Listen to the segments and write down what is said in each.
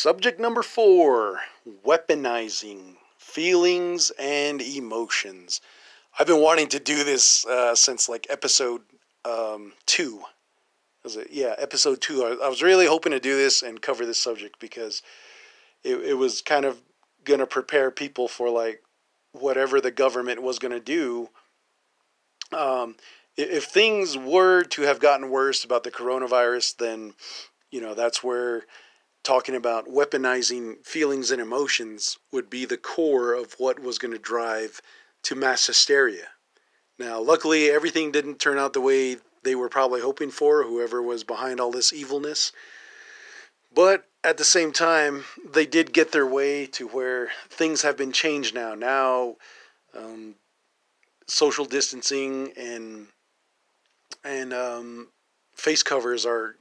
Subject number four weaponizing feelings and emotions. I've been wanting to do this uh, since like episode um, two. Was it? Yeah, episode two. I, I, was really hoping to do this and cover this subject because it, it was kind of going to prepare people for like whatever the government was going to do. Um, if things were to have gotten worse about the coronavirus, then you know that's where talking about weaponizing feelings and emotions would be the core of what was going to drive to mass hysteria. Now, luckily, everything didn't turn out the way they were probably hoping for, whoever was behind all this evilness. But at the same time, they did get their way to where things have been changed now. Now, um, social distancing and and um, face covers are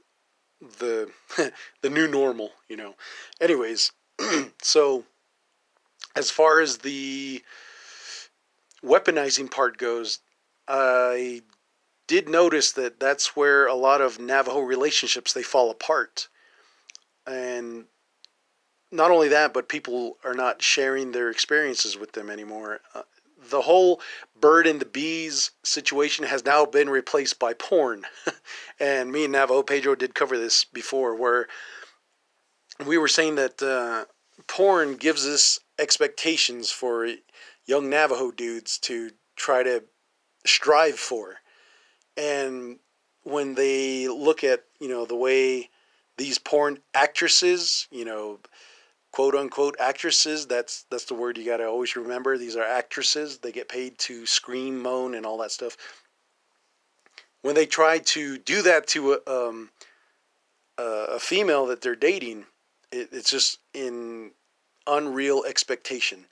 the the new normal, you know. Anyways, so as far as the weaponizing part goes, I did notice that that's where a lot of Navajo relationships they fall apart. And not only that, but people are not sharing their experiences with them anymore. Uh, the whole bird and the bees situation has now been replaced by porn. and me and Navajo Pedro did cover this before, where we were saying that uh, porn gives us expectations for young Navajo dudes to try to strive for. And when they look at, you know, the way these porn actresses, you know, quote unquote actresses. That's that's the word you got to always remember. These are actresses. They get paid to scream, moan, and all that stuff. When they try to do that to a, um, a female that they're dating, it, it's just in unreal expectation.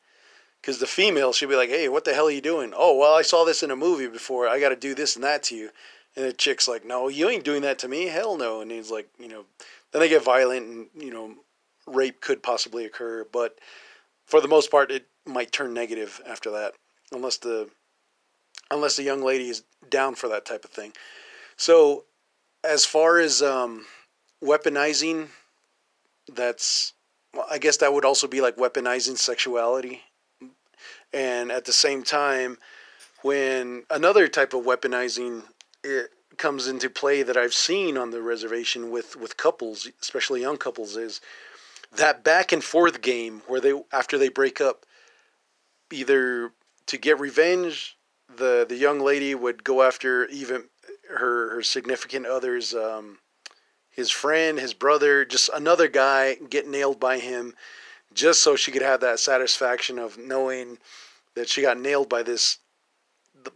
Because the female, she'll be like, "Hey, what the hell are you doing?" Oh, well, I saw this in a movie before. I got to do this and that to you. And the chick's like, "No, you ain't doing that to me. Hell no." And he's like, you know, then they get violent and you know rape could possibly occur, but for the most part, it might turn negative after that, unless the unless the young lady is down for that type of thing. So, as far as um, weaponizing, that's I guess that would also be like weaponizing sexuality, and at the same time, when another type of weaponizing it comes into play that I've seen on the reservation with with couples, especially young couples, is that back and forth game where they after they break up, either to get revenge, the the young lady would go after even her her significant other's um, his friend, his brother, just another guy get nailed by him, just so she could have that satisfaction of knowing that she got nailed by this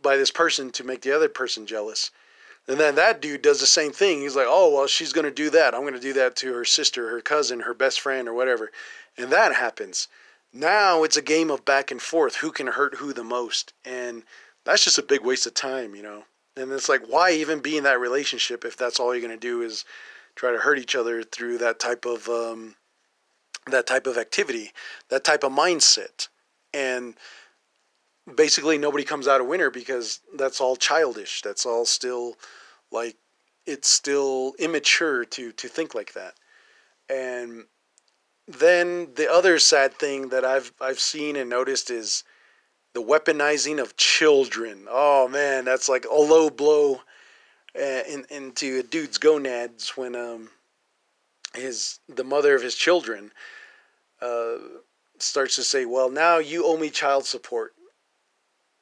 by this person to make the other person jealous. And then that dude does the same thing. He's like, oh, well, she's going to do that. I'm going to do that to her sister, her cousin, her best friend, or whatever. And that happens. Now it's a game of back and forth. Who can hurt who the most? And that's just a big waste of time, you know? And it's like, why even be in that relationship if that's all you're going to do is try to hurt each other through that type of, um, that type of activity, that type of mindset? And basically nobody comes out a winner because that's all childish. That's all still like it's still immature to to think like that. And then the other sad thing that I've I've seen and noticed is the weaponizing of children. Oh man, that's like a low blow uh, in, into a dude's gonads when um his the mother of his children uh, starts to say, "Well, now you owe me child support."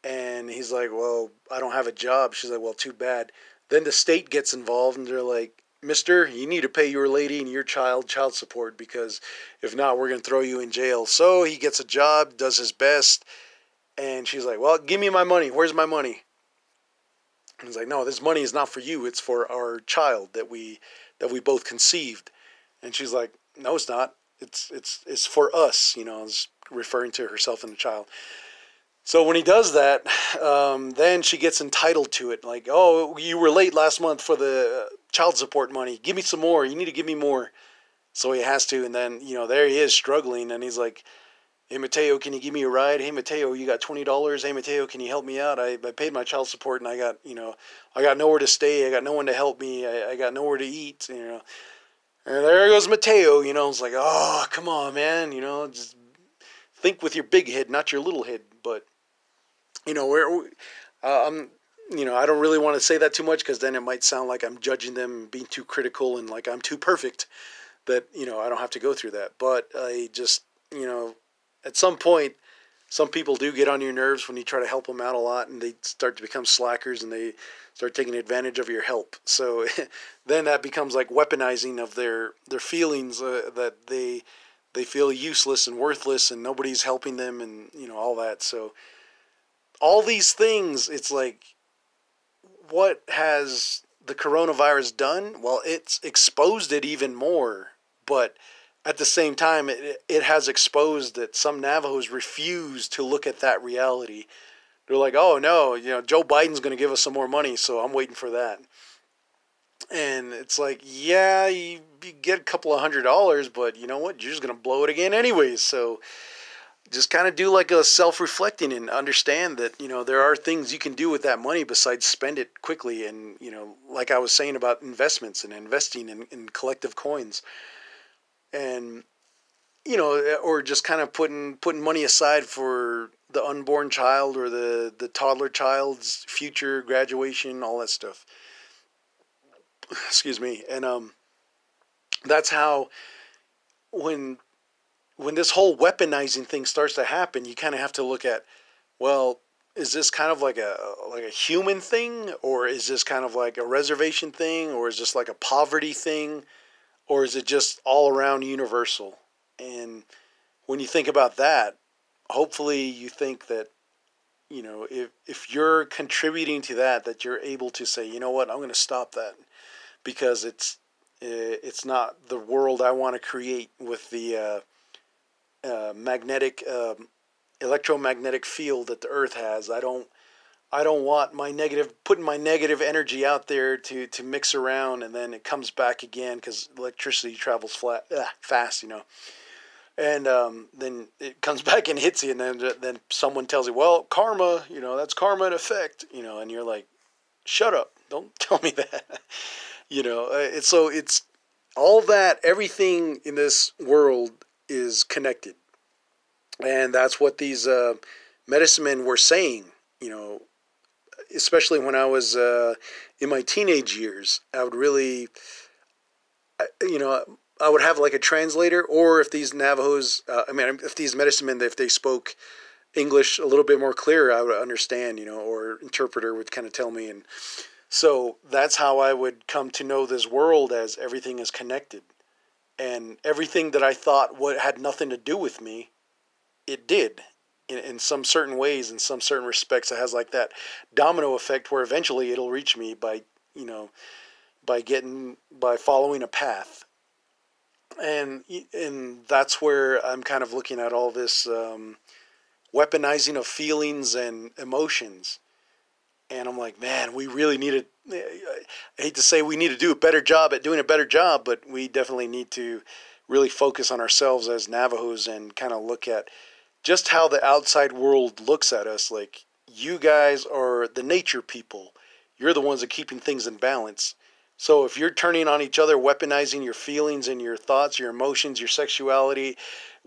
And he's like, Well, I don't have a job. She's like, Well, too bad. Then the state gets involved and they're like, Mister, you need to pay your lady and your child child support because if not, we're going to throw you in jail. So he gets a job, does his best. And she's like, Well, give me my money. Where's my money? And he's like, No, this money is not for you. It's for our child that we that we both conceived. And she's like, No, it's not. It's it's it's for us. You know, referring to herself and the child. So when he does that, um, then she gets entitled to it. Like, oh, you were late last month for the child support money. Give me some more. You need to give me more. So he has to, and then you know there he is struggling, and he's like, "Hey Mateo, can you give me a ride? Hey Mateo, you got twenty dollars? Hey Mateo, can you help me out? I, I paid my child support, and I got you know I got nowhere to stay. I got no one to help me. I, I got nowhere to eat. You know." And there goes Mateo, you know, it's like, oh, come on, man, you know, just think with your big head, not your little head. But, you know, uh, I'm, you know, I don't really want to say that too much because then it might sound like I'm judging them, being too critical, and like I'm too perfect. That you know, I don't have to go through that. But I just, you know, at some point, some people do get on your nerves when you try to help them out a lot and they start to become slackers and they start taking advantage of your help so then that becomes like weaponizing of their their feelings uh, that they they feel useless and worthless and nobody's helping them and you know all that so all these things it's like what has the coronavirus done well it's exposed it even more but at the same time, it, it has exposed that some Navajos refuse to look at that reality. They're like, oh no, you know, Joe Biden's going to give us some more money, so I'm waiting for that. And it's like, yeah, you, you get a couple of hundred dollars, but you know what? You're just going to blow it again anyways. So just kind of do like a self reflecting and understand that, you know, there are things you can do with that money besides spend it quickly. And, you know, like I was saying about investments and investing in, in collective coins and you know, or just kind of putting putting money aside for the unborn child or the the toddler child's future graduation, all that stuff. Excuse me, and um, that's how when when this whole weaponizing thing starts to happen, you kind of have to look at, well, is this kind of like a like a human thing, or is this kind of like a reservation thing, or is this like a poverty thing? or is it just all around universal? And when you think about that, hopefully you think that you know if if you're contributing to that that you're able to say, you know what, I'm going to stop that because it's eh, it's not the world I want to create with the uh, uh, magnetic um, electromagnetic field that the earth has. I don't I don't want my negative putting my negative energy out there to to mix around and then it comes back again because electricity travels flat ah, fast, you know. And um, then it comes back and hits you, and then then someone tells you, "Well, karma, you know, that's karma in effect," you know, and you're like, "Shut up! Don't tell me that." you know, uh, it's so it's all that everything in this world is connected, and that's what these uh, medicine men were saying. You know, especially when I was uh, in my teenage years, I would really, you know, I would have like a translator, or if these Navajos, uh, I mean, if these medicine men, if they spoke English a little bit more clear, I would understand, you know, or interpreter would kind of tell me. And so that's how I would come to know this world as everything is connected. And everything that I thought what had nothing to do with me, it did in, in some certain ways, in some certain respects, it has like that domino effect where eventually it'll reach me by, you know, by getting, by following a path. And, and that's where I'm kind of looking at all this um, weaponizing of feelings and emotions. And I'm like, man, we really need to, I hate to say we need to do a better job at doing a better job, but we definitely need to really focus on ourselves as Navajos and kind of look at just how the outside world looks at us. Like you guys are the nature people. You're the ones that are keeping things in balance. So if you're turning on each other weaponizing your feelings and your thoughts your emotions your sexuality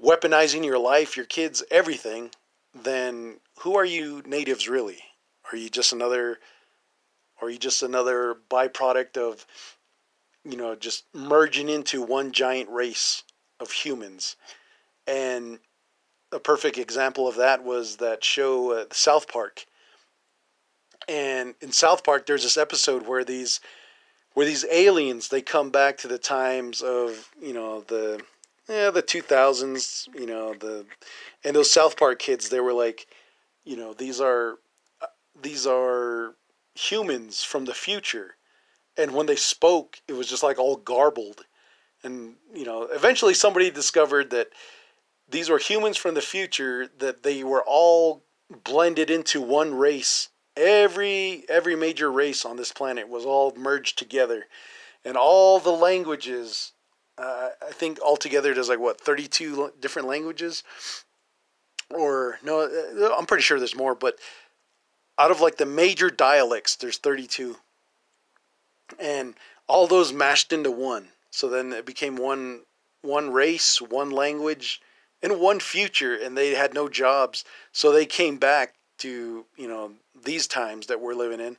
weaponizing your life your kids everything then who are you natives really are you just another are you just another byproduct of you know just merging into one giant race of humans and a perfect example of that was that show uh, South Park. And in South Park, there's this episode where these where these aliens they come back to the times of you know the yeah the 2000s you know the and those South Park kids they were like you know these are these are humans from the future and when they spoke it was just like all garbled and you know eventually somebody discovered that these were humans from the future that they were all blended into one race. Every every major race on this planet was all merged together, and all the languages. Uh, I think altogether there's like what 32 different languages, or no, uh, I'm pretty sure there's more. But out of like the major dialects, there's 32, and all those mashed into one. So then it became one one race, one language, and one future, and they had no jobs. So they came back to you know these times that we're living in,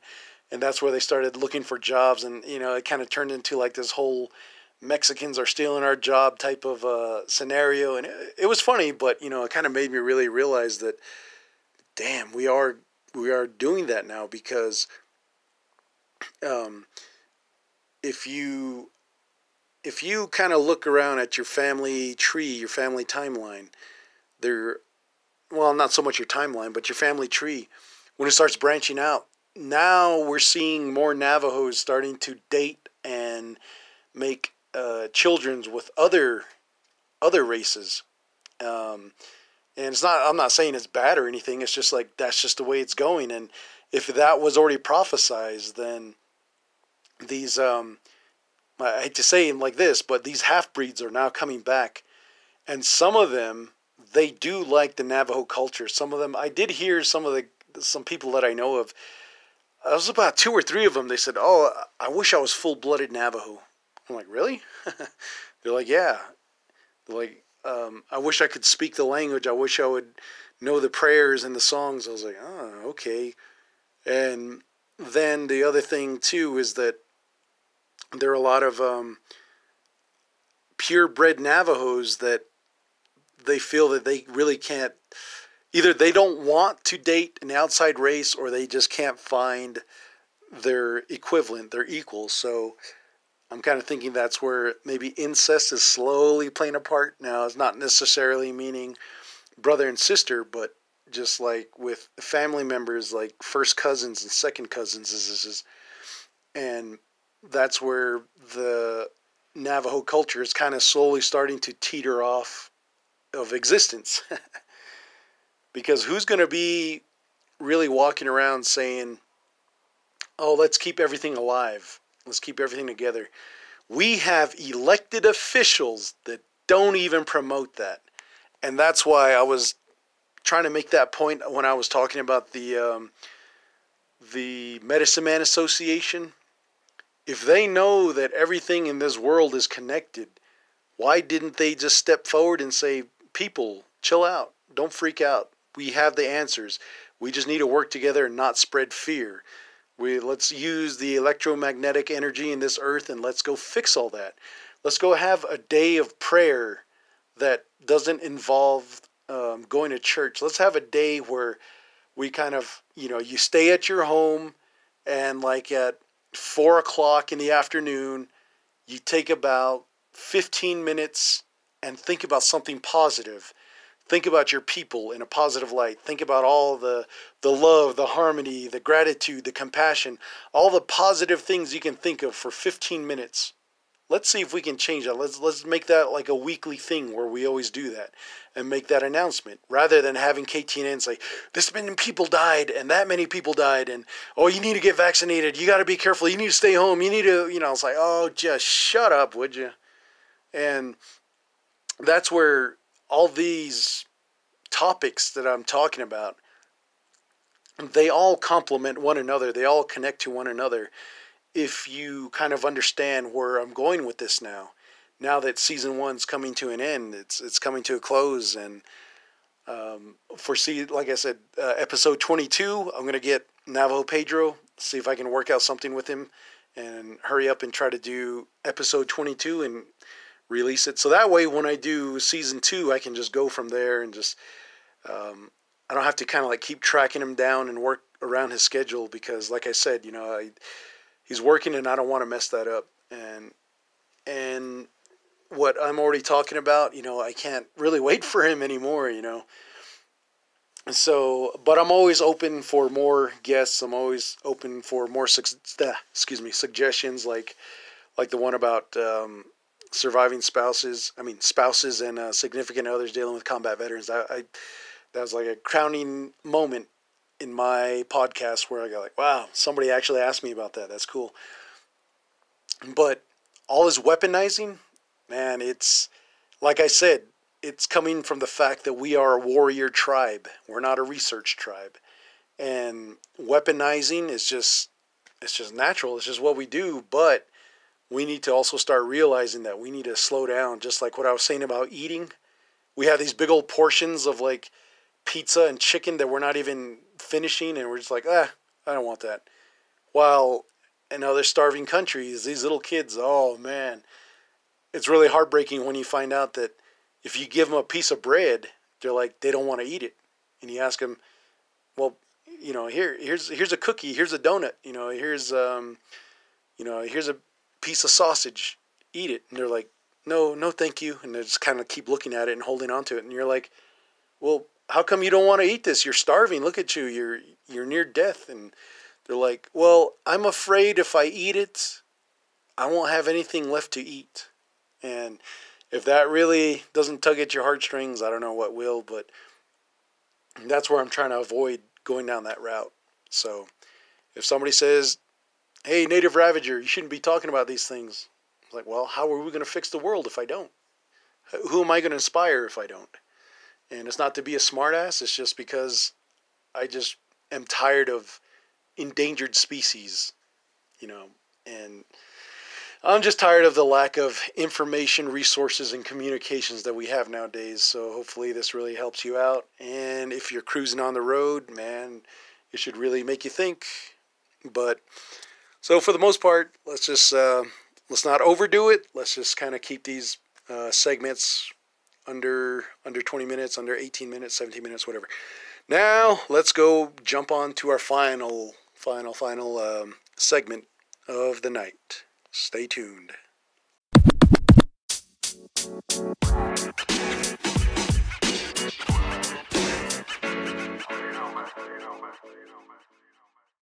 and that's where they started looking for jobs, and you know it kind of turned into like this whole Mexicans are stealing our job type of uh, scenario, and it, it was funny, but you know it kind of made me really realize that, damn, we are we are doing that now because um, if you if you kind of look around at your family tree, your family timeline, there, well, not so much your timeline, but your family tree, when it starts branching out, now we're seeing more Navajos starting to date and make uh, children's with other other races. Um, and it's not. I'm not saying it's bad or anything. It's just like that's just the way it's going. And if that was already prophesized, then these um, I hate to say them like this, but these half breeds are now coming back, and some of them they do like the Navajo culture. Some of them I did hear some of the some people that I know of. I was about two or three of them. They said, "Oh, I wish I was full blooded Navajo." I'm like, "Really?" They're like, "Yeah." They're like, um, "I wish I could speak the language. I wish I would know the prayers and the songs." I was like, "Oh, okay." And then the other thing too is that there are a lot of um, purebred Navajos that they feel that they really can't either they don't want to date an outside race or they just can't find their equivalent, their equal. So I'm kind of thinking that's where maybe incest is slowly playing a part. Now, it's not necessarily meaning brother and sister, but just like with family members, like first cousins and second cousins, is, is, and that's where the Navajo culture is kind of slowly starting to teeter off of existence. because who's going to be really walking around saying, oh, let's keep everything alive, let's keep everything together? We have elected officials that don't even promote that. And that's why I was trying to make that point when I was talking about the um, the Medicine Man Association if they know that everything in this world is connected, why didn't they just step forward and say, people, chill out, don't freak out. We have the answers. We just need to work together and not spread fear. We let's use the electromagnetic energy in this earth and let's go fix all that. Let's go have a day of prayer that doesn't involve um, going to church. Let's have a day where we kind of, you know, you stay at your home and like at four o'clock in the afternoon, you take about 15 minutes and think about something positive. Think about your people in a positive light. Think about all the the love, the harmony, the gratitude, the compassion, all the positive things you can think of for 15 minutes. Let's see if we can change that. Let's let's make that like a weekly thing where we always do that and make that announcement rather than having KTNN say this many people died and that many people died and oh you need to get vaccinated. You got to be careful. You need to stay home. You need to you know it's like oh just shut up would you? And that's where all these topics that I'm talking about they all complement one another. They all connect to one another if you kind of understand where I'm going with this now. Now that season one's coming to an end, it's it's coming to a close, and um, for see, like I said, uh, episode 22, I'm gonna get Navajo Pedro, see if I can work out something with him, and hurry up and try to do episode 22 and release it. So that way, when I do season two, I can just go from there and just um, I don't have to kind of like keep tracking him down and work around his schedule because, like I said, you know, I he's working and I don't want to mess that up. And and what I'm already talking about, you know, I can't really wait for him anymore, you know. So, but I'm always open for more guests. I'm always open for more, excuse me, suggestions like, like the one about um, surviving spouses. I mean, spouses and uh, significant others dealing with combat veterans. I, I, that was like a crowning moment in my podcast where I got like, wow, somebody actually asked me about that. That's cool. But all this weaponizing, man, it's like I said, it's coming from the fact that we are a warrior tribe. We're not a research tribe. And weaponizing is just it's just natural. It's just what we do, but we need to also start realizing that we need to slow down. Just like what I was saying about eating, we have these big old portions of like pizza and chicken that we're not even finishing, and we're just like, ah, I don't want that. While in other starving countries, these little kids, oh man, it's really heartbreaking when you find out that if you give them a piece of bread, they're like they don't want to eat it, and you ask them, well, you know, here here's here's a cookie, here's a donut, you know, here's um, you know, here's a piece of sausage, eat it, and they're like, no, no, thank you, and they just kind of keep looking at it and holding on to it, and you're like, well, how come you don't want to eat this? You're starving. Look at you. You're you're near death, and they're like, well, I'm afraid if I eat it, I won't have anything left to eat, and if that really doesn't tug at your heartstrings, I don't know what will, but that's where I'm trying to avoid going down that route. So if somebody says, hey, native ravager, you shouldn't be talking about these things, like, well, how are we going to fix the world if I don't? Who am I going to inspire if I don't? And it's not to be a smartass, it's just because I just am tired of endangered species, you know, and I'm just tired of the lack of information, resources, and communications that we have nowadays. So hopefully this really helps you out. And if you're cruising on the road, man, it should really make you think. But so for the most part, let's just uh, let's not overdo it. Let's just kind of keep these uh, segments under under 20 minutes, under 18 minutes, 17 minutes, whatever. Now let's go jump on to our final, final, final um, segment of the night. Stay tuned.